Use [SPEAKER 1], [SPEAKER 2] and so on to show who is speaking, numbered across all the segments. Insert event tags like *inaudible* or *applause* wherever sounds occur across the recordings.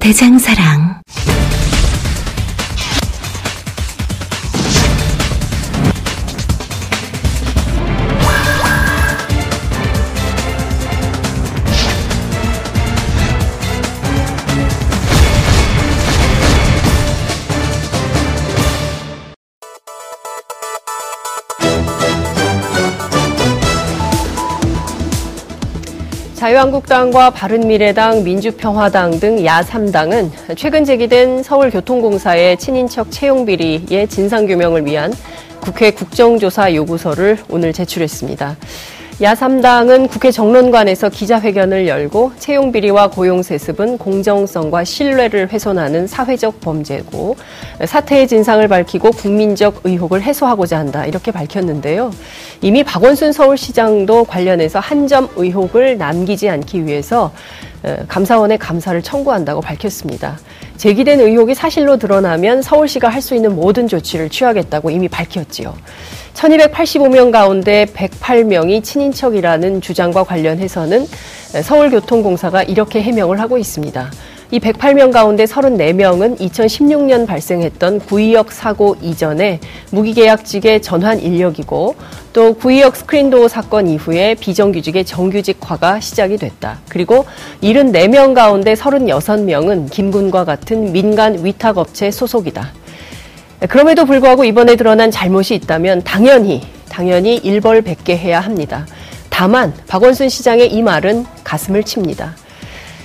[SPEAKER 1] 대장사랑.
[SPEAKER 2] 자유한국당과 바른미래당, 민주평화당 등 야3당은 최근 제기된 서울교통공사의 친인척 채용비리의 진상규명을 위한 국회 국정조사 요구서를 오늘 제출했습니다. 야3당은 국회 정론관에서 기자회견을 열고 채용 비리와 고용 세습은 공정성과 신뢰를 훼손하는 사회적 범죄고 사태의 진상을 밝히고 국민적 의혹을 해소하고자 한다 이렇게 밝혔는데요. 이미 박원순 서울시장도 관련해서 한 점 의혹을 남기지 않기 위해서 감사원에 감사를 청구한다고 밝혔습니다. 제기된 의혹이 사실로 드러나면 서울시가 할 수 있는 모든 조치를 취하겠다고 이미 밝혔지요. 1285명 가운데 108명이 친인척이라는 주장과 관련해서는 서울교통공사가 이렇게 해명을 하고 있습니다. 이 108명 가운데 34명은 2016년 발생했던 구의역 사고 이전에 무기계약직의 전환 인력이고 또 구의역 스크린도어 사건 이후에 비정규직의 정규직화가 시작이 됐다. 그리고 74명 가운데 36명은 김군과 같은 민간 위탁업체 소속이다. 그럼에도 불구하고 이번에 드러난 잘못이 있다면 당연히 당연히 일벌 백계 해야 합니다. 다만 박원순 시장의 이 말은 가슴을 칩니다.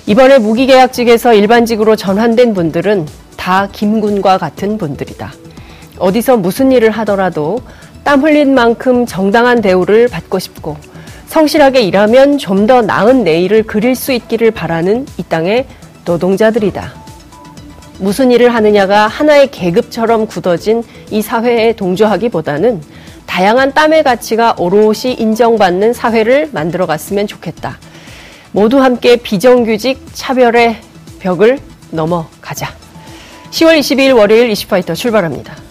[SPEAKER 2] 이번에 무기계약직에서 일반직으로 전환된 분들은 다 김군과 같은 분들이다. 어디서 무슨 일을 하더라도 땀 흘린 만큼 정당한 대우를 받고 싶고 성실하게 일하면 좀 더 나은 내일을 그릴 수 있기를 바라는 이 땅의 노동자들이다. 무슨 일을 하느냐가 하나의 계급처럼 굳어진 이 사회에 동조하기보다는 다양한 땀의 가치가 오롯이 인정받는 사회를 만들어 갔으면 좋겠다. 모두 함께 비정규직 차별의 벽을 넘어가자. 10월 22일 월요일 이슈파이터 출발합니다.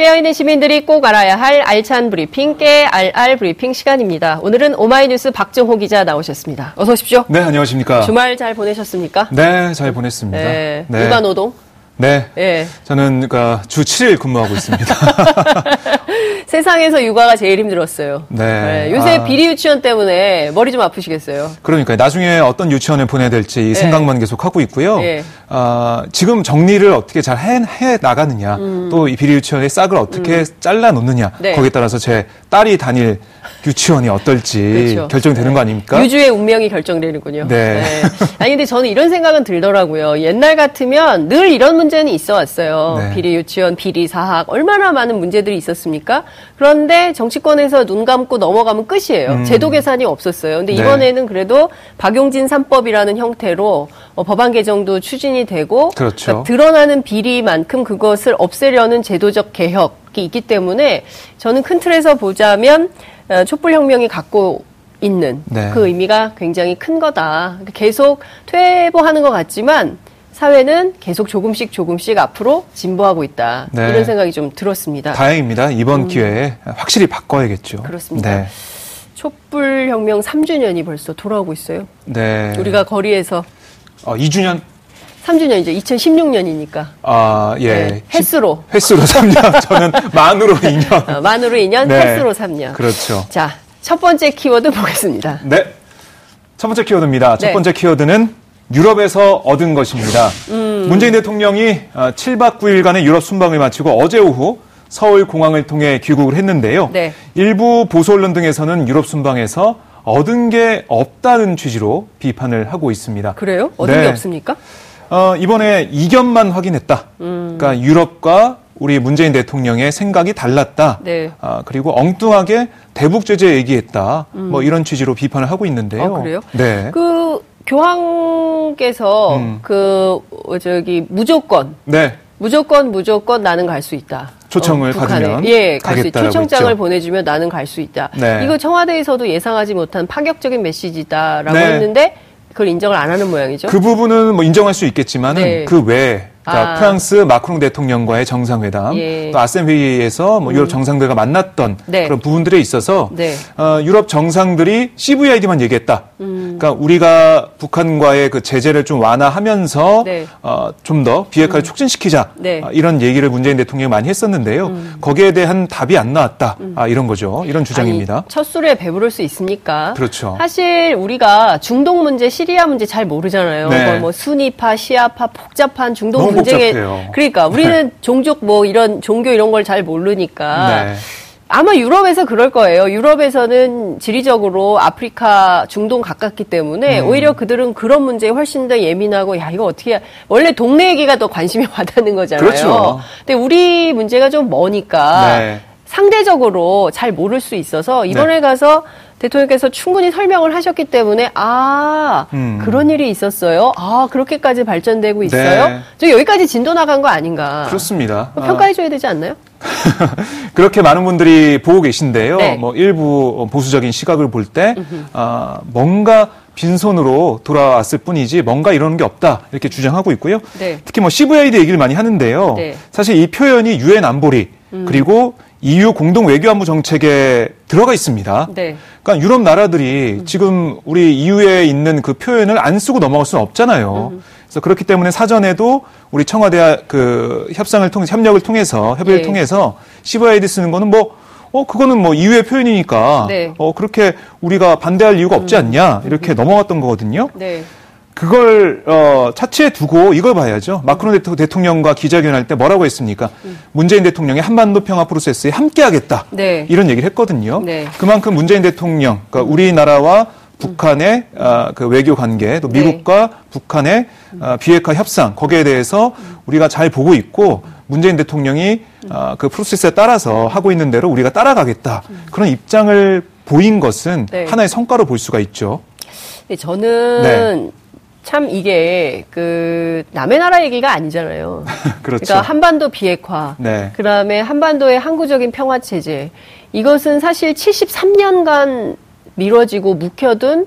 [SPEAKER 2] 깨어있는 시민들이 꼭 알아야 할 알찬 브리핑, 깨알알 브리핑 시간입니다. 오늘은 오마이뉴스 박정호 기자 나오셨습니다. 어서 오십시오.
[SPEAKER 3] 네, 안녕하십니까.
[SPEAKER 2] 주말 잘 보내셨습니까?
[SPEAKER 3] 네, 잘 보냈습니다.
[SPEAKER 2] 네.
[SPEAKER 3] 네.
[SPEAKER 2] 육아 노동?
[SPEAKER 3] 네.
[SPEAKER 2] 예.
[SPEAKER 3] 저는 그러니까 주 7일 근무하고 있습니다. *laughs*
[SPEAKER 2] 세상에서 육아가 제일 힘들었어요.
[SPEAKER 3] 네.
[SPEAKER 2] 요새
[SPEAKER 3] 아.
[SPEAKER 2] 비리 유치원 때문에 머리 좀 아프시겠어요.
[SPEAKER 3] 그러니까 나중에 어떤 유치원에 보내야 될지 이 생각만 계속 하고 있고요.
[SPEAKER 2] 예.
[SPEAKER 3] 아, 지금 정리를 어떻게 잘 해, 해 나가느냐, 또이 비리 유치원의 싹을 어떻게 잘라 놓느냐,
[SPEAKER 2] 음. 네.
[SPEAKER 3] 거기에 따라서 제 딸이 다닐 유치원이 어떨지
[SPEAKER 2] 그렇죠.
[SPEAKER 3] 결정되는 거 아닙니까?
[SPEAKER 2] 유주의 운명이 결정되는군요.
[SPEAKER 3] 네.
[SPEAKER 2] 아니 근데 저는 이런 생각은 들더라고요. 옛날 같으면 늘 이런 문제 는 있어 왔어요.
[SPEAKER 3] 네.
[SPEAKER 2] 비리 유치원, 비리 사학 얼마나 많은 문제들이 있었습니까? 그런데 정치권에서 눈 감고 넘어가면 끝이에요. 제도 개선이 없었어요. 근데
[SPEAKER 3] 음. 네.
[SPEAKER 2] 이번에는 그래도 박용진 3법이라는 형태로 어, 법안 개정도 추진이 되고
[SPEAKER 3] 그렇죠.
[SPEAKER 2] 그러니까 드러나는 비리만큼 그것을 없애려는 제도적 개혁이 있기 때문에 저는 큰 틀에서 보자면 어, 촛불혁명이 갖고 있는
[SPEAKER 3] 네.
[SPEAKER 2] 그 의미가 굉장히 큰 거다. 계속 퇴보하는 것 같지만 사회는 계속 조금씩 조금씩 앞으로 진보하고 있다.
[SPEAKER 3] 네.
[SPEAKER 2] 이런 생각이 좀 들었습니다.
[SPEAKER 3] 다행입니다. 이번 기회에 확실히 바꿔야겠죠.
[SPEAKER 2] 음. 그렇습니다.
[SPEAKER 3] 네.
[SPEAKER 2] 촛불 혁명 3주년이 벌써 돌아오고 있어요.
[SPEAKER 3] 네.
[SPEAKER 2] 우리가 거리에서
[SPEAKER 3] 어, 2주년
[SPEAKER 2] 3주년이죠. 2016년이니까.
[SPEAKER 3] 아, 예.
[SPEAKER 2] 네, 횟수로.
[SPEAKER 3] 횟수로 3년. *laughs* 저는 만으로 2년.
[SPEAKER 2] 어, 만으로 2년,
[SPEAKER 3] 네.
[SPEAKER 2] 횟수로 3년.
[SPEAKER 3] 그렇죠.
[SPEAKER 2] 자, 첫 번째 키워드 *laughs* 보겠습니다.
[SPEAKER 3] 네. 첫 번째 키워드입니다. 첫
[SPEAKER 2] 네.
[SPEAKER 3] 번째 키워드는 유럽에서 얻은 것입니다.
[SPEAKER 2] 음.
[SPEAKER 3] 문재인 대통령이 7박 9일간의 유럽 순방을 마치고 어제 오후 서울 공항을 통해 귀국을 했는데요.
[SPEAKER 2] 네.
[SPEAKER 3] 일부 보수 언론 등에서는 유럽 순방에서 얻은 게 없다는 취지로 비판을 하고 있습니다.
[SPEAKER 2] 그래요? 얻은
[SPEAKER 3] 네.
[SPEAKER 2] 게 없습니까?
[SPEAKER 3] 어, 이번에 이견만 확인했다.
[SPEAKER 2] 음.
[SPEAKER 3] 그러니까 유럽과 우리 문재인 대통령의 생각이 달랐다.
[SPEAKER 2] 네.
[SPEAKER 3] 아, 그리고 엉뚱하게 대북 제재 얘기했다. 뭐 이런 취지로 비판을 하고 있는데요.
[SPEAKER 2] 음. 아, 그래요?
[SPEAKER 3] 네.
[SPEAKER 2] 그 교황께서
[SPEAKER 3] 음.
[SPEAKER 2] 그 어, 저기 무조건
[SPEAKER 3] 네.
[SPEAKER 2] 무조건 무조건 나는 갈 수 있다.
[SPEAKER 3] 초청을
[SPEAKER 2] 북한에.
[SPEAKER 3] 받으면
[SPEAKER 2] 예, 갈 수 있다. 초청장을
[SPEAKER 3] 했죠.
[SPEAKER 2] 보내주면 나는 갈 수 있다.
[SPEAKER 3] 네.
[SPEAKER 2] 이거 청와대에서도 예상하지 못한 파격적인 메시지다라고
[SPEAKER 3] 네.
[SPEAKER 2] 했는데 그걸 인정을 안 하는 모양이죠.
[SPEAKER 3] 그 부분은 뭐 인정할 수 있겠지만은
[SPEAKER 2] 네.
[SPEAKER 3] 그 외에
[SPEAKER 2] 아.
[SPEAKER 3] 프랑스 마크롱 대통령과의 정상회담,
[SPEAKER 2] 예.
[SPEAKER 3] 또 아셈 회의에서 뭐 유럽 정상들과 만났던
[SPEAKER 2] 네.
[SPEAKER 3] 그런 부분들에 있어서
[SPEAKER 2] 네.
[SPEAKER 3] 어, 유럽 정상들이 CVID만 얘기했다.
[SPEAKER 2] 음.
[SPEAKER 3] 그러니까 우리가 북한과의 그 제재를 좀 완화하면서
[SPEAKER 2] 네.
[SPEAKER 3] 어, 좀 더 비핵화를 촉진시키자
[SPEAKER 2] 네.
[SPEAKER 3] 아, 이런 얘기를 문재인 대통령이 많이 했었는데요. 거기에 대한 답이 안 나왔다. 아, 이런 거죠. 이런 주장입니다.
[SPEAKER 2] 아니, 첫 술에 배부를 수 있습니까?
[SPEAKER 3] 그렇죠.
[SPEAKER 2] 사실 우리가 중동 문제, 시리아 문제 잘 모르잖아요.
[SPEAKER 3] 네.
[SPEAKER 2] 그걸 뭐 수니파, 시아파, 복잡한 중동
[SPEAKER 3] 너무
[SPEAKER 2] 분쟁에
[SPEAKER 3] 복잡해요.
[SPEAKER 2] 그러니까 우리는 종족 뭐 이런 종교 이런 걸 잘 모르니까
[SPEAKER 3] 네.
[SPEAKER 2] 아마 유럽에서 그럴 거예요. 유럽에서는 지리적으로 아프리카, 중동 가깝기 때문에
[SPEAKER 3] 음.
[SPEAKER 2] 오히려 그들은 그런 문제에 훨씬 더 예민하고 야 이거 어떻게 해. 원래 동네 얘기가 더 관심이 *laughs* 와닿는 거잖아요.
[SPEAKER 3] 그렇죠.
[SPEAKER 2] 근데 우리 문제가 좀 머니까
[SPEAKER 3] 네.
[SPEAKER 2] 상대적으로 잘 모를 수 있어서 이번에
[SPEAKER 3] 네.
[SPEAKER 2] 가서 대통령께서 충분히 설명을 하셨기 때문에 아
[SPEAKER 3] 음.
[SPEAKER 2] 그런 일이 있었어요. 아 그렇게까지 발전되고 있어요.
[SPEAKER 3] 네.
[SPEAKER 2] 저 여기까지 진도 나간 거 아닌가.
[SPEAKER 3] 그렇습니다. 아.
[SPEAKER 2] 평가해 줘야 되지 않나요? *laughs*
[SPEAKER 3] 그렇게 많은 분들이 보고 계신데요.
[SPEAKER 2] 네.
[SPEAKER 3] 뭐 일부 보수적인 시각을 볼때 아, 뭔가 빈손으로 돌아왔을 뿐이지 뭔가 이러는 게 없다 이렇게 주장하고 있고요.
[SPEAKER 2] 네.
[SPEAKER 3] 특히 뭐 CVID 얘기를 많이 하는데요.
[SPEAKER 2] 네. 음.
[SPEAKER 3] 사실 이 표현이 유엔 안보리 그리고 EU 공동 외교안보 정책에 들어가 있습니다.
[SPEAKER 2] 네.
[SPEAKER 3] 그러니까 유럽 나라들이 지금 우리 EU에 있는 그 표현을 안 쓰고 넘어갈 수는 없잖아요. 그래서 그렇기 때문에 사전에도 우리 청와대 그 협상을 통해 협력을 통해서 협의를
[SPEAKER 2] 예.
[SPEAKER 3] 통해서 CVID 쓰는 거는 뭐 어, 그거는 뭐 EU의 표현이니까,
[SPEAKER 2] 네.
[SPEAKER 3] 어, 그렇게 우리가 반대할 이유가 없지 않냐, 이렇게 넘어갔던 거거든요.
[SPEAKER 2] 네.
[SPEAKER 3] 그걸, 어, 차치에 두고 이걸 봐야죠. 대토- 대통령과 기자회견 할 때 뭐라고 했습니까? 문재인 대통령이 한반도 평화 프로세스에 함께 하겠다.
[SPEAKER 2] 네.
[SPEAKER 3] 이런 얘기를 했거든요.
[SPEAKER 2] 네.
[SPEAKER 3] 그만큼 문재인 대통령, 그러니까 우리나라와 북한의 아, 그 외교 관계, 또
[SPEAKER 2] 네.
[SPEAKER 3] 미국과 북한의 아, 비핵화 협상 거기에 대해서 우리가 잘 보고 있고 문재인 대통령이 아, 그 프로세스에 따라서 하고 있는 대로 우리가 따라가겠다 그런 입장을 보인 것은
[SPEAKER 2] 네.
[SPEAKER 3] 하나의 성과로 볼 수가 있죠.
[SPEAKER 2] 근데 저는
[SPEAKER 3] 네.
[SPEAKER 2] 참 이게 그 남의 나라 얘기가 아니잖아요. *laughs*
[SPEAKER 3] 그렇죠.
[SPEAKER 2] 그러니까 한반도 비핵화,
[SPEAKER 3] 네.
[SPEAKER 2] 그다음에 한반도의 항구적인 평화 체제. 이것은 사실 73년간 미뤄지고 묵혀둔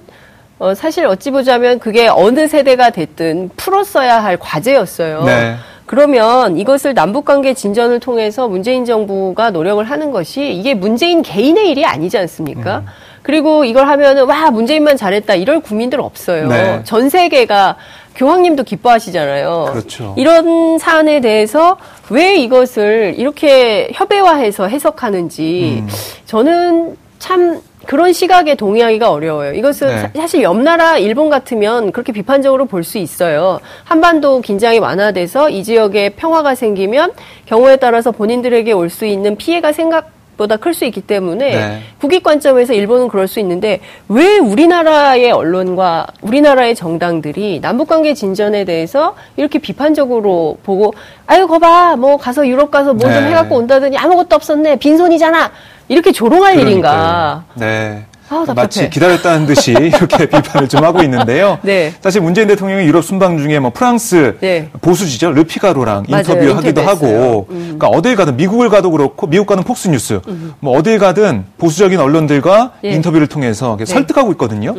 [SPEAKER 2] 어, 사실 어찌 보자면 그게 어느 세대가 됐든 풀었어야 할 과제였어요.
[SPEAKER 3] 네.
[SPEAKER 2] 그러면 이것을 남북관계 진전을 통해서 문재인 정부가 노력을 하는 것이 이게 문재인 개인의 일이 아니지 않습니까?
[SPEAKER 3] 음.
[SPEAKER 2] 그리고 이걸 하면은 와 문재인만 잘했다 이럴 국민들 없어요.
[SPEAKER 3] 네.
[SPEAKER 2] 전 세계가 교황님도 기뻐하시잖아요.
[SPEAKER 3] 그렇죠.
[SPEAKER 2] 이런 사안에 대해서 왜 이것을 이렇게 협의화해서 해석하는지
[SPEAKER 3] 음.
[SPEAKER 2] 저는 참 그런 시각에 동의하기가 어려워요. 이것은
[SPEAKER 3] 네.
[SPEAKER 2] 사- 사실 옆 나라 일본 같으면 그렇게 비판적으로 볼 수 있어요. 한반도 긴장이 완화돼서 이 지역에 평화가 생기면 경우에 따라서 본인들에게 올 수 있는 피해가 생각 보다 클 수 있기 때문에
[SPEAKER 3] 네.
[SPEAKER 2] 국익 관점에서 일본은 그럴 수 있는데 왜 우리나라의 언론과 우리나라의 정당들이 남북 관계 진전에 대해서 이렇게 비판적으로 보고 아유 거봐 뭐 가서 유럽 가서 뭐좀
[SPEAKER 3] 네.
[SPEAKER 2] 해갖고 온다더니 아무것도 없었네 빈손이잖아 이렇게 조롱할 일인가
[SPEAKER 3] 그러니까요. 네.
[SPEAKER 2] 아우, 답 답해.
[SPEAKER 3] 마치 기다렸다는 듯이 *laughs* 이렇게 비판을 좀 하고 있는데요. *laughs*
[SPEAKER 2] 네.
[SPEAKER 3] 사실 문재인 대통령이 유럽 순방 중에 뭐 프랑스
[SPEAKER 2] 네.
[SPEAKER 3] 보수지죠 르피가로랑. 인터뷰하기도. 하고, 그러니까 어딜 가든 미국을 가도 그렇고 미국 가는 폭스뉴스, 뭐 어딜 가든 보수적인 언론들과
[SPEAKER 2] 예.
[SPEAKER 3] 인터뷰를 통해서
[SPEAKER 2] 네.
[SPEAKER 3] 설득하고 있거든요.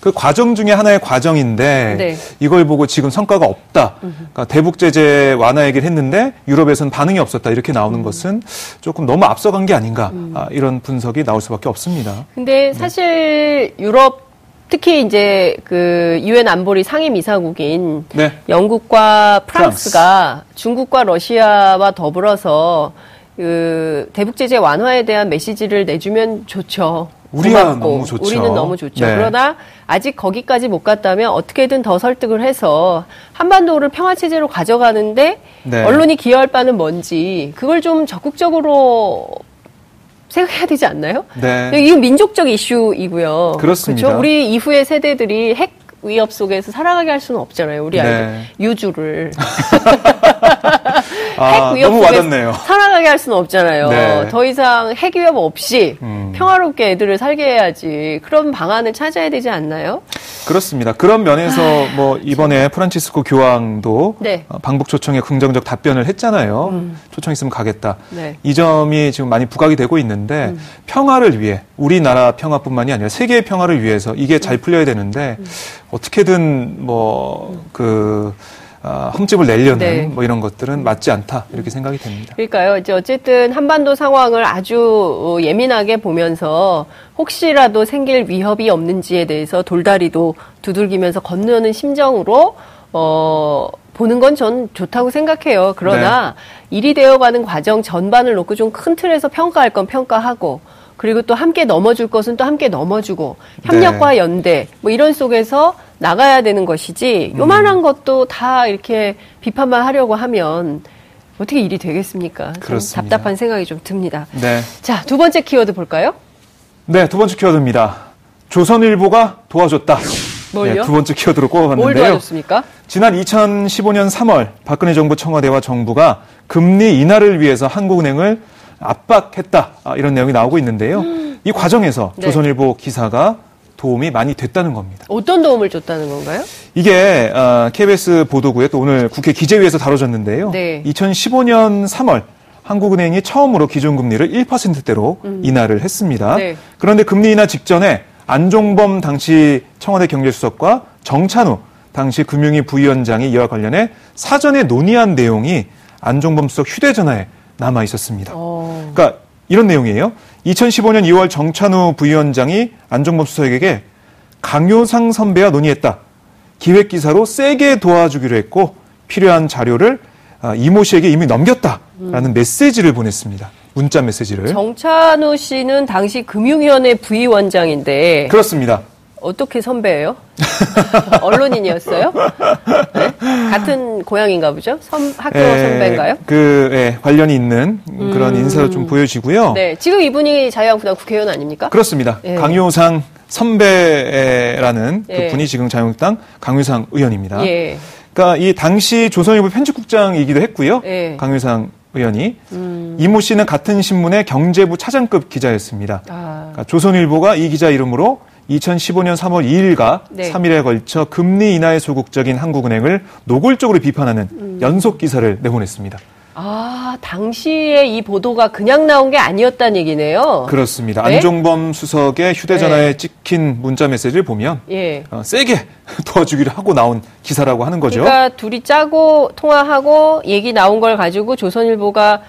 [SPEAKER 3] 그 과정 중에 하나의 과정인데
[SPEAKER 2] 네.
[SPEAKER 3] 이걸 보고 지금 성과가 없다. 그러니까 대북 제재 완화 얘기를 했는데 유럽에서는 반응이 없었다 이렇게 나오는 것은 조금 너무 앞서간 게 아닌가 아, 이런 분석이 나올 수밖에 없습니다.
[SPEAKER 2] 근데 사실 유럽 특히 이제 그 유엔 안보리 상임 이사국인
[SPEAKER 3] 네.
[SPEAKER 2] 영국과 프랑스가 중국과 러시아와 더불어서 그 대북 제재 완화에 대한 메시지를 내주면 좋죠. 고맙고.
[SPEAKER 3] 너무 좋죠.
[SPEAKER 2] 우리는 너무 좋죠.
[SPEAKER 3] 네.
[SPEAKER 2] 그러나 아직 거기까지 못 갔다면 어떻게든 더 설득을 해서 한반도를 평화 체제로 가져가는데
[SPEAKER 3] 네.
[SPEAKER 2] 언론이 기여할 바는 뭔지 그걸 좀 적극적으로 생각해야 되지 않나요?
[SPEAKER 3] 네.
[SPEAKER 2] 이건 민족적 이슈이고요.
[SPEAKER 3] 그렇습니다.
[SPEAKER 2] 그렇죠? 우리 이후의 세대들이 핵 위협 속에서 살아가게 할 수는 없잖아요. 우리 아이들
[SPEAKER 3] 네.
[SPEAKER 2] 유주를 *laughs*
[SPEAKER 3] 아,
[SPEAKER 2] 핵 위협
[SPEAKER 3] 너무 와닿네요.
[SPEAKER 2] 살아가게 할 수는 없잖아요.
[SPEAKER 3] 네.
[SPEAKER 2] 더 이상 핵 위협 없이
[SPEAKER 3] 음.
[SPEAKER 2] 평화롭게 애들을 살게 해야지. 그런 방안을 찾아야 되지 않나요?
[SPEAKER 3] 그렇습니다. 그런 면에서 뭐 이번에 프란치스코 교황도
[SPEAKER 2] 네.
[SPEAKER 3] 어, 방북 초청에 긍정적 답변을 했잖아요. 초청 있으면 가겠다.
[SPEAKER 2] 네.
[SPEAKER 3] 이 점이 지금 많이 부각이 되고 있는데 평화를 위해 우리나라 평화뿐만이 아니라 세계의 평화를 위해서 이게 잘 풀려야 되는데 어떻게든 뭐그 아, 흠집을 내려는
[SPEAKER 2] 네.
[SPEAKER 3] 뭐 이런 것들은 맞지 않다 이렇게 생각이 됩니다.
[SPEAKER 2] 그러니까요. 이제 어쨌든 한반도 상황을 아주 예민하게 보면서 혹시라도 생길 위협이 없는지에 대해서 돌다리도 두들기면서 건너는 심정으로 어 보는 건 전 좋다고 생각해요. 그러나 일이 되어가는 과정 전반을 놓고 좀 큰 틀에서 평가할 건 평가하고 그리고 또 함께 넘어줄 것은 또 함께 넘어주고 협력과
[SPEAKER 3] 네.
[SPEAKER 2] 연대 뭐 이런 속에서 나가야 되는 것이지
[SPEAKER 3] 음.
[SPEAKER 2] 요만한 것도 다 이렇게 비판만 하려고 하면 어떻게 일이 되겠습니까? 좀
[SPEAKER 3] 그렇습니다.
[SPEAKER 2] 답답한 생각이 좀 듭니다.
[SPEAKER 3] 네.
[SPEAKER 2] 자, 두 번째 키워드 볼까요?
[SPEAKER 3] 네, 두 번째 키워드입니다. 조선일보가 도와줬다.
[SPEAKER 2] 뭘요?
[SPEAKER 3] 네, 두 번째 키워드로
[SPEAKER 2] 뭘
[SPEAKER 3] 꼽아봤는데요.
[SPEAKER 2] 도와줬습니까?
[SPEAKER 3] 지난 2015년 3월 박근혜 정부 청와대와 정부가 금리 인하를 위해서 한국은행을 압박했다. 아, 이런 내용이 나오고 있는데요. 이 과정에서
[SPEAKER 2] 네.
[SPEAKER 3] 조선일보 기사가 도움이 많이 됐다는 겁니다.
[SPEAKER 2] 어떤 도움을 줬다는 건가요?
[SPEAKER 3] 이게 어, KBS 보도국에 또 오늘 국회 기재위에서 다뤄졌는데요.
[SPEAKER 2] 네.
[SPEAKER 3] 2015년 3월 한국은행이 처음으로 기준금리를 1%대로 인하를 했습니다.
[SPEAKER 2] 음. 네.
[SPEAKER 3] 그런데 금리 인하 직전에 안종범 당시 청와대 경제수석과 정찬우 당시 금융위 부위원장이 이와 관련해 사전에 논의한 내용이 안종범 수석 휴대전화에 남아 있었습니다.
[SPEAKER 2] 어,
[SPEAKER 3] 그러니까 이런 내용이에요. 2015년 2월 정찬우 부위원장이 안종범 수석에게 강효상 선배와 논의했다. 기획 기사로 세게 도와주기로 했고 필요한 자료를 아, 이모 씨에게 이미 넘겼다라는 메시지를 보냈습니다. 문자 메시지를.
[SPEAKER 2] 정찬우 씨는 당시 금융위원회 부위원장인데
[SPEAKER 3] 그렇습니다.
[SPEAKER 2] 어떻게 선배예요? *laughs* 언론인이었어요? 네? 같은 고향인가 보죠? 선- 학교
[SPEAKER 3] 에,
[SPEAKER 2] 선배인가요?
[SPEAKER 3] 그 예, 관련이 있는 그런 인사로 좀 보여지고요.
[SPEAKER 2] 네, 지금 이분이 자유한국당 국회의원 아닙니까?
[SPEAKER 3] 그렇습니다.
[SPEAKER 2] 예.
[SPEAKER 3] 강효상 선배라는
[SPEAKER 2] 예.
[SPEAKER 3] 그 분이 지금 자유한국당 강효상 의원입니다.
[SPEAKER 2] 예.
[SPEAKER 3] 그러니까 이 당시 조선일보 편집국장이기도 했고요.
[SPEAKER 2] 예.
[SPEAKER 3] 강효상 의원이 이모 씨는 같은 신문의 경제부 차장급 기자였습니다.
[SPEAKER 2] 아,
[SPEAKER 3] 그러니까 조선일보가 이 기자 이름으로 2015년 3월 2일과
[SPEAKER 2] 네.
[SPEAKER 3] 3일에 걸쳐 금리 인하에 소극적인 한국은행을 노골적으로 비판하는
[SPEAKER 2] 음.
[SPEAKER 3] 연속 기사를 내보냈습니다.
[SPEAKER 2] 아, 당시에 이 보도가 그냥 나온 게 아니었다는 얘기네요.
[SPEAKER 3] 그렇습니다.
[SPEAKER 2] 네?
[SPEAKER 3] 안종범 수석의 휴대전화에 찍힌 문자 메시지를 보면
[SPEAKER 2] 예.
[SPEAKER 3] 어, 세게 *laughs* 도와주기로 하고 나온 기사라고 하는 거죠.
[SPEAKER 2] 그러니까 둘이 짜고 통화하고 얘기 나온 걸 가지고 조선일보가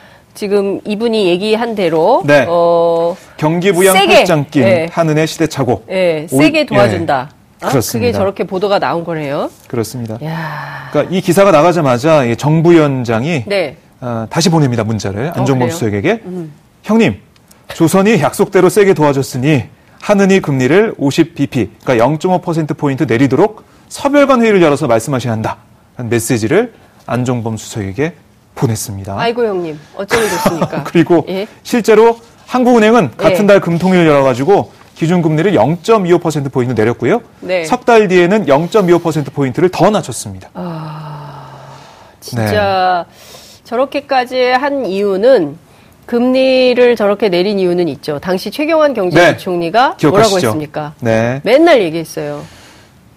[SPEAKER 2] 지금 이분이 얘기한 대로
[SPEAKER 3] 네.
[SPEAKER 2] 어,
[SPEAKER 3] 경기 부양
[SPEAKER 2] 세게,
[SPEAKER 3] 팔짱 낀
[SPEAKER 2] 예.
[SPEAKER 3] 한은의 시대착오.
[SPEAKER 2] 예,
[SPEAKER 3] 올-
[SPEAKER 2] 세게 도와준다.
[SPEAKER 3] 예,
[SPEAKER 2] 어?
[SPEAKER 3] 그렇습니다.
[SPEAKER 2] 그게 저렇게 보도가 나온 거네요.
[SPEAKER 3] 그렇습니다.
[SPEAKER 2] 야.
[SPEAKER 3] 그러니까 이 기사가 나가자마자 이 정부위원장이
[SPEAKER 2] 네.
[SPEAKER 3] 어, 다시 보냅니다 문자를 안종범
[SPEAKER 2] 그래요?
[SPEAKER 3] 수석에게 형님 조선이 약속대로 세게 도와줬으니 하느니 금리를 50bp 그러니까 0.5% 포인트 내리도록 서별관 회의를 열어서 말씀하셔야 한다. 메시지를 안종범 수석에게 보냈습니다.
[SPEAKER 2] 아이고 형님, 어쩌면 좋습니까? *laughs*
[SPEAKER 3] 그리고
[SPEAKER 2] 예.
[SPEAKER 3] 실제로 한국은행은 같은
[SPEAKER 2] 예.
[SPEAKER 3] 달 금통일을 열어가지고 기준금리를 0.25% 포인트 내렸고요.
[SPEAKER 2] 네.
[SPEAKER 3] 석달 뒤에는 0.25% 포인트를 더 낮췄습니다.
[SPEAKER 2] 진짜 저렇게까지 한 이유는 금리를 저렇게 내린 이유는 있죠. 당시 최경환 경제부총리가 뭐라고
[SPEAKER 3] 기억하시죠?
[SPEAKER 2] 했습니까?
[SPEAKER 3] 네.
[SPEAKER 2] 맨날 얘기했어요.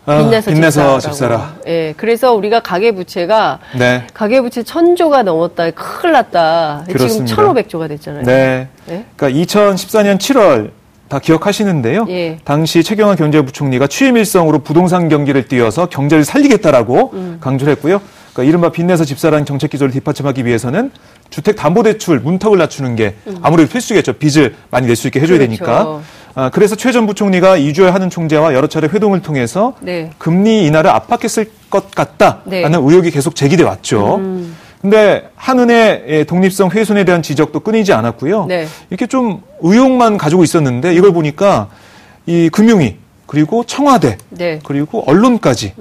[SPEAKER 3] 아,
[SPEAKER 2] 빚내서,
[SPEAKER 3] 빚내서
[SPEAKER 2] 집사라고.
[SPEAKER 3] 집사라.
[SPEAKER 2] 예, 그래서 우리가 가계 부채가
[SPEAKER 3] 네.
[SPEAKER 2] 가계 부채 천조가 넘었다. 큰일 났다.
[SPEAKER 3] 그렇습니다.
[SPEAKER 2] 지금 1,500조가 됐잖아요.
[SPEAKER 3] 네.
[SPEAKER 2] 네?
[SPEAKER 3] 그러니까 2014년 7월 다 기억하시는데요.
[SPEAKER 2] 예.
[SPEAKER 3] 당시 최경환 경제부총리가 취임 일성으로 부동산 경기를 띄워서 경제를 살리겠다라고
[SPEAKER 2] 음.
[SPEAKER 3] 강조를 했고요. 그러니까 이른바 빚내서 집사라는 정책 기조를 뒷받침하기 위해서는 주택 담보 대출 문턱을 낮추는 게 아무래도 필수겠죠. 빚을 많이 낼 수 있게 해줘야
[SPEAKER 2] 음. 그렇죠.
[SPEAKER 3] 되니까. 아, 그래서 최 전 부총리가 이주열 하는 총재와 여러 차례 회동을 통해서
[SPEAKER 2] 네.
[SPEAKER 3] 금리 인하를 압박했을 것 같다라는
[SPEAKER 2] 네. 음.
[SPEAKER 3] 의혹이 계속 제기돼 왔죠. 근데 한은의 독립성 훼손에 대한 지적도 끊이지 않았고요.
[SPEAKER 2] 네.
[SPEAKER 3] 이렇게 좀 의혹만 가지고 있었는데 이걸 보니까 이 금융위 그리고 청와대
[SPEAKER 2] 네.
[SPEAKER 3] 그리고 언론까지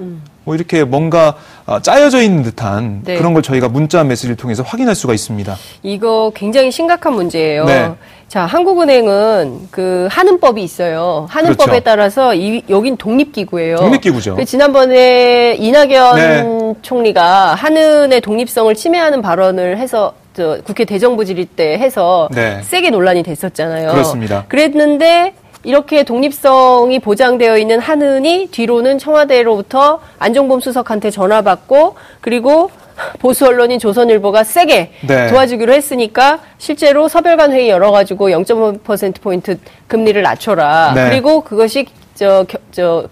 [SPEAKER 3] 뭐 이렇게 뭔가 어, 짜여져 있는 듯한
[SPEAKER 2] 네.
[SPEAKER 3] 그런 걸 저희가 문자 메시지를 통해서 확인할 수가 있습니다.
[SPEAKER 2] 이거 굉장히 심각한 문제예요.
[SPEAKER 3] 네.
[SPEAKER 2] 자, 한국은행은 그 하는법이 있어요. 하는법에
[SPEAKER 3] 그렇죠.
[SPEAKER 2] 따라서 이, 여긴 독립기구예요.
[SPEAKER 3] 독립기구죠.
[SPEAKER 2] 그 지난번에 이낙연
[SPEAKER 3] 네.
[SPEAKER 2] 총리가 한은의 독립성을 침해하는 발언을 해서 저 국회 대정부 질의 때 해서
[SPEAKER 3] 네.
[SPEAKER 2] 세게 논란이 됐었잖아요.
[SPEAKER 3] 그렇습니다.
[SPEAKER 2] 그랬는데 이렇게 독립성이 보장되어 있는 한은이 뒤로는 청와대로부터 안종범 수석한테 전화 받고 그리고 보수 언론인 조선일보가 세게
[SPEAKER 3] 네.
[SPEAKER 2] 도와주기로 했으니까 실제로 서별관 회의 열어가지고 0.5% 포인트 금리를 낮춰라.
[SPEAKER 3] 네.
[SPEAKER 2] 그리고 그것이 저, 겨- 저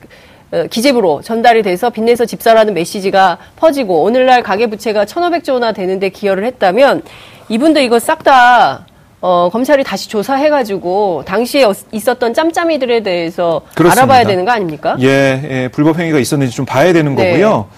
[SPEAKER 2] 어, 기재부로 전달이 돼서 빚내서 집사라는 메시지가 퍼지고 오늘날 가계부채가 1,500조 원나 되는데 기여를 했다면 이분들 이거 싹 다 어, 검찰이 다시 조사해가지고 당시에 어- 있었던 짬짬이들에 대해서
[SPEAKER 3] 그렇습니다.
[SPEAKER 2] 알아봐야 되는 거 아닙니까?
[SPEAKER 3] 예, 예, 불법 행위가 있었는지 좀 봐야 되는
[SPEAKER 2] 네.
[SPEAKER 3] 거고요.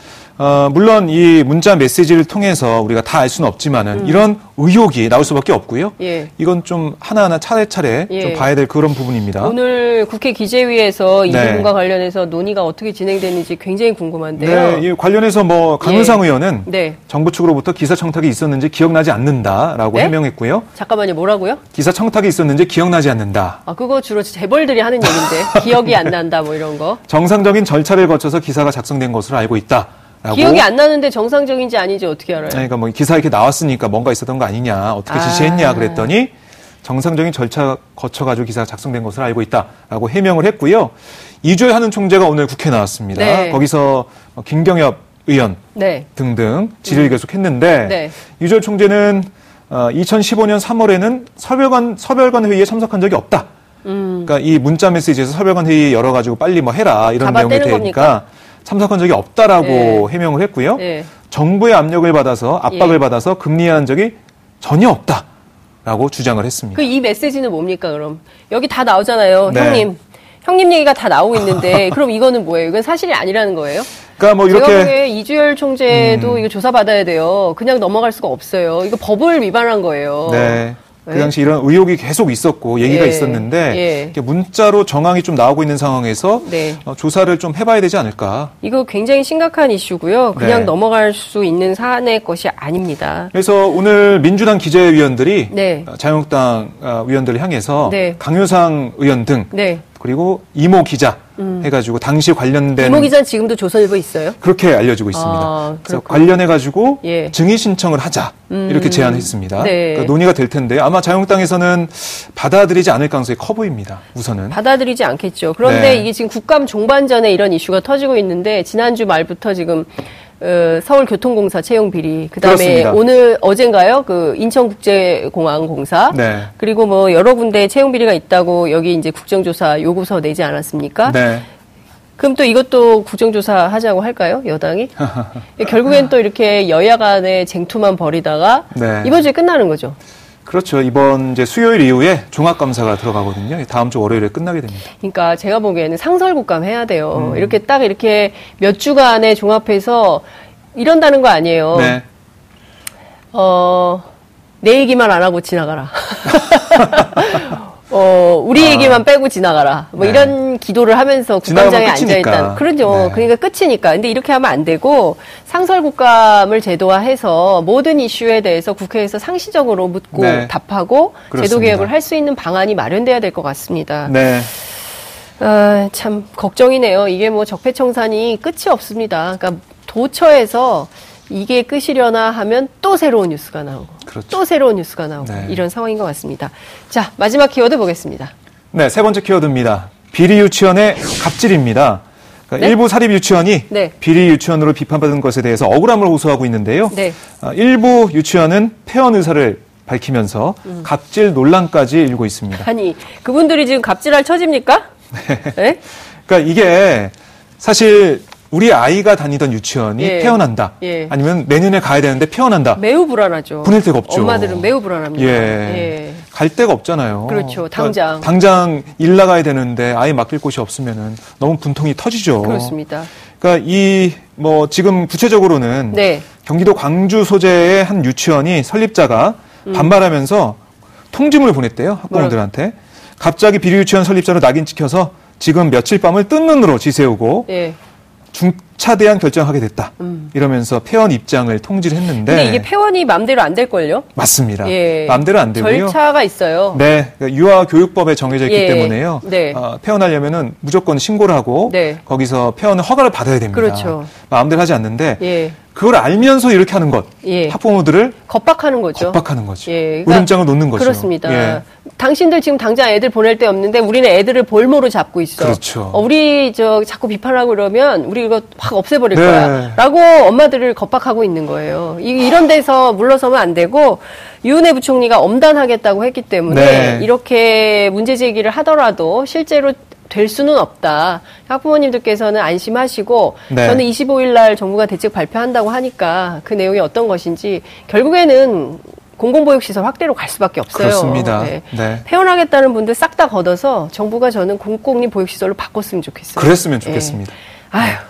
[SPEAKER 3] 어, 물론 이 문자 메시지를 통해서 우리가 다 알 수는 없지만은 이런 의혹이 나올 수밖에 없고요.
[SPEAKER 2] 음. 예.
[SPEAKER 3] 이건 좀 하나하나 차례차례
[SPEAKER 2] 예.
[SPEAKER 3] 좀 봐야 될 그런 부분입니다.
[SPEAKER 2] 오늘 국회 기재위에서 이
[SPEAKER 3] 네.
[SPEAKER 2] 부분과 관련해서 논의가 어떻게 진행되는지 굉장히 궁금한데요.
[SPEAKER 3] 네, 이 관련해서 뭐 강은상
[SPEAKER 2] 예.
[SPEAKER 3] 의원은
[SPEAKER 2] 네.
[SPEAKER 3] 정부 측으로부터 기사 청탁이 있었는지 기억나지 않는다라고
[SPEAKER 2] 네?
[SPEAKER 3] 해명했고요.
[SPEAKER 2] 잠깐만요, 뭐라고요?
[SPEAKER 3] 기사 청탁이 있었는지 기억나지 않는다.
[SPEAKER 2] 아, 그거 주로 재벌들이 하는 얘기인데 기억이 안 난다 뭐 이런 거.
[SPEAKER 3] 정상적인 절차를 거쳐서 기사가 작성된 것으로 알고 있다라고.
[SPEAKER 2] 기억이 안 나는데 정상적인지 아닌지 어떻게 알아요?
[SPEAKER 3] 그러니까 뭐 기사 이렇게 나왔으니까 뭔가 있었던 거 아니냐, 어떻게
[SPEAKER 2] 아.
[SPEAKER 3] 지시했냐 그랬더니 정상적인 절차 거쳐가지고 기사가 작성된 것으로 알고 있다라고 해명을 했고요. 이주열 하는 총재가 오늘 국회 나왔습니다.
[SPEAKER 2] 네.
[SPEAKER 3] 거기서 뭐 김경엽 의원
[SPEAKER 2] 네.
[SPEAKER 3] 등등 질의를 계속했는데
[SPEAKER 2] 네.
[SPEAKER 3] 이주열 총재는 어, 2015년 3월에는 서별관 서별관 회의에 참석한 적이 없다. 그러니까 이 문자 메시지에서 서별관 회의 열어가지고 빨리 뭐 해라 이런 내용이 되니까
[SPEAKER 2] 겁니까?
[SPEAKER 3] 참석한 적이 없다라고
[SPEAKER 2] 네.
[SPEAKER 3] 해명을 했고요.
[SPEAKER 2] 네.
[SPEAKER 3] 정부의 압력을 받아서 압박을
[SPEAKER 2] 예.
[SPEAKER 3] 받아서 금리하는 적이 전혀 없다 라고 주장을 했습니다.
[SPEAKER 2] 그 이 메시지는 뭡니까 그럼? 여기 다 나오잖아요,
[SPEAKER 3] 네.
[SPEAKER 2] 형님. 형님 얘기가 다 나오고 있는데 *laughs* 그럼 이거는 뭐예요? 이건 사실이 아니라는 거예요?
[SPEAKER 3] 그러니까 뭐 이렇게 음.
[SPEAKER 2] 이주열 총재도 이거 조사받아야 돼요. 그냥 넘어갈 수가 없어요. 이거 법을 위반한 거예요.
[SPEAKER 3] 네. 그
[SPEAKER 2] 네.
[SPEAKER 3] 당시 이런 의혹이 계속 있었고 얘기가
[SPEAKER 2] 예.
[SPEAKER 3] 있었는데
[SPEAKER 2] 예.
[SPEAKER 3] 문자로 정황이 좀 나오고 있는 상황에서
[SPEAKER 2] 네.
[SPEAKER 3] 어, 조사를 좀 해봐야 되지 않을까.
[SPEAKER 2] 이거 굉장히 심각한 이슈고요. 그냥
[SPEAKER 3] 네.
[SPEAKER 2] 넘어갈 수 있는 사안의 것이 아닙니다.
[SPEAKER 3] 그래서 오늘 민주당 기재위원들이
[SPEAKER 2] 네.
[SPEAKER 3] 어, 자유한국당 어, 위원들을 향해서
[SPEAKER 2] 네.
[SPEAKER 3] 강효상 의원 등
[SPEAKER 2] 네.
[SPEAKER 3] 그리고 이모 기자 해가지고 당시 관련된
[SPEAKER 2] 이모 기자는 지금도 조선일보 있어요?
[SPEAKER 3] 그렇게 알려지고 있습니다.
[SPEAKER 2] 아,
[SPEAKER 3] 그래서. 관련해가지고
[SPEAKER 2] 예. 음.
[SPEAKER 3] 증인 신청을 하자 이렇게 제안했습니다.
[SPEAKER 2] 네.
[SPEAKER 3] 그러니까 논의가 될 텐데 아마 자유한국당에서는 받아들이지 않을 가능성이 커 보입니다. 우선은.
[SPEAKER 2] 받아들이지 않겠죠. 그런데
[SPEAKER 3] 네.
[SPEAKER 2] 이게 지금 국감 종반전에 이런 이슈가 터지고 있는데 지난주 말부터 지금 어, 서울교통공사 채용 비리, 그다음에
[SPEAKER 3] 그렇습니다.
[SPEAKER 2] 오늘 어젠가요? 그 인천국제공항공사
[SPEAKER 3] 네.
[SPEAKER 2] 그리고 뭐 여러 군데 채용 비리가 있다고 여기 이제 국정조사 요구서 내지 않았습니까?
[SPEAKER 3] 네.
[SPEAKER 2] 그럼 또 이것도 국정조사 하자고 할까요? 여당이? *laughs* 결국엔 또 이렇게 여야 간의 쟁투만 벌이다가
[SPEAKER 3] 네.
[SPEAKER 2] 이번 주에 끝나는 거죠.
[SPEAKER 3] 그렇죠. 이번 이제 수요일 이후에 종합감사가 들어가거든요. 다음 주 월요일에 끝나게 됩니다.
[SPEAKER 2] 그러니까 제가 보기에는 상설국감 해야 돼요.
[SPEAKER 3] 음.
[SPEAKER 2] 이렇게 딱 이렇게 몇 주간에 종합해서 이런다는 거 아니에요.
[SPEAKER 3] 네.
[SPEAKER 2] 어, 내 얘기만 안 하고 지나가라. *laughs* *laughs* 어, 우리 얘기만 빼고 지나가라. 뭐
[SPEAKER 3] 아. 네.
[SPEAKER 2] 이런 기도를 하면서 국감장에 앉아있다. 그러죠.
[SPEAKER 3] 네.
[SPEAKER 2] 그러니까 끝이니까. 근데 이렇게 하면 안 되고 상설국감을 제도화해서 모든 이슈에 대해서 국회에서 상시적으로 묻고
[SPEAKER 3] 네.
[SPEAKER 2] 답하고 제도. 개혁을 할 수 있는 방안이 마련돼야 될 것 같습니다.
[SPEAKER 3] 네.
[SPEAKER 2] 아, 참 걱정이네요. 이게 뭐 적폐청산이 끝이 없습니다. 그러니까 도처에서 이게 끝이려나 하면 또 새로운 뉴스가 나오고
[SPEAKER 3] 그렇죠.
[SPEAKER 2] 또 새로운 뉴스가 나오고
[SPEAKER 3] 네.
[SPEAKER 2] 이런 상황인 것 같습니다. 자, 마지막 키워드 보겠습니다.
[SPEAKER 3] 네. 세 번째 키워드입니다. 비리 유치원의 갑질입니다. 그러니까
[SPEAKER 2] 네?
[SPEAKER 3] 일부 사립 유치원이
[SPEAKER 2] 네.
[SPEAKER 3] 비리 유치원으로 비판받은 것에 대해서 억울함을 호소하고 있는데요.
[SPEAKER 2] 네.
[SPEAKER 3] 아, 일부 유치원은 폐원 의사를 밝히면서
[SPEAKER 2] 음.
[SPEAKER 3] 갑질 논란까지 일고 있습니다.
[SPEAKER 2] 아니, 그분들이 지금 갑질할 처지입니까? *laughs* 네.
[SPEAKER 3] 그러니까 이게 사실 우리 아이가 다니던 유치원이
[SPEAKER 2] 예.
[SPEAKER 3] 폐원한다.
[SPEAKER 2] 예.
[SPEAKER 3] 아니면 내년에 가야 되는데 폐원한다.
[SPEAKER 2] 매우 불안하죠.
[SPEAKER 3] 보낼 데가 없죠.
[SPEAKER 2] 엄마들은 매우 불안합니다.
[SPEAKER 3] 예.
[SPEAKER 2] 예.
[SPEAKER 3] 갈 데가 없잖아요.
[SPEAKER 2] 그렇죠. 당장.
[SPEAKER 3] 당장 일 나가야 되는데 아이 맡길 곳이 없으면은 너무 분통이 터지죠.
[SPEAKER 2] 그렇습니다.
[SPEAKER 3] 그러니까 이 뭐 지금 구체적으로는
[SPEAKER 2] 네.
[SPEAKER 3] 경기도 광주 소재의 한 유치원이 설립자가
[SPEAKER 2] 음.
[SPEAKER 3] 반발하면서 통지문을 보냈대요 학부모들한테 갑자기 비리 유치원 설립자로 낙인 찍혀서 지금 며칠 밤을 뜬 눈으로 지새우고
[SPEAKER 2] 예.
[SPEAKER 3] 중, 차대한 결정하게 됐다. 이러면서 폐원 입장을 통지를 했는데
[SPEAKER 2] 음. 근데 이게 폐원이 마음대로 안 될걸요?
[SPEAKER 3] 맞습니다.
[SPEAKER 2] 예.
[SPEAKER 3] 마음대로 안 되고요.
[SPEAKER 2] 절차가 있어요.
[SPEAKER 3] 네, 그러니까 유아 교육법에 정해져 있기
[SPEAKER 2] 예.
[SPEAKER 3] 때문에요.
[SPEAKER 2] 네.
[SPEAKER 3] 어, 폐원하려면은 무조건 신고를 하고
[SPEAKER 2] 네.
[SPEAKER 3] 거기서 폐원을 허가를 받아야 됩니다.
[SPEAKER 2] 그렇죠.
[SPEAKER 3] 마음대로 하지 않는데
[SPEAKER 2] 예.
[SPEAKER 3] 그걸 알면서 이렇게 하는 것,
[SPEAKER 2] 예.
[SPEAKER 3] 학부모들을
[SPEAKER 2] 겁박하는 거죠.
[SPEAKER 3] 겁박하는 거죠.
[SPEAKER 2] 예, 그러니까
[SPEAKER 3] 울음장을 놓는 거죠.
[SPEAKER 2] 그렇습니다.
[SPEAKER 3] 예.
[SPEAKER 2] 당신들 지금 당장 애들 보낼 데 없는데 우리는 애들을 볼모로 잡고 있어.
[SPEAKER 3] 그렇죠.
[SPEAKER 2] 어, 우리 저 자꾸 비판하고 그러면 우리 이거 확 없애버릴
[SPEAKER 3] 네.
[SPEAKER 2] 거야. 라고 엄마들을 겁박하고 있는 거예요. 이, 이런 데서 물러서면 안 되고 유은혜 부총리가 엄단하겠다고 했기 때문에
[SPEAKER 3] 네.
[SPEAKER 2] 이렇게 문제 제기를 하더라도 실제로 될 수는 없다. 학부모님들께서는 안심하시고
[SPEAKER 3] 네.
[SPEAKER 2] 저는 25일 날 정부가 대책 발표한다고 하니까 그 내용이 어떤 것인지 결국에는 공공보육시설 확대로 갈 수밖에 없어요.
[SPEAKER 3] 그렇습니다.
[SPEAKER 2] 네.
[SPEAKER 3] 네.
[SPEAKER 2] 폐원하겠다는 분들 싹 다 걷어서 정부가 저는 공공립 보육시설로 바꿨으면 좋겠어요.
[SPEAKER 3] 그랬으면 좋겠습니다.
[SPEAKER 2] 예. 아휴,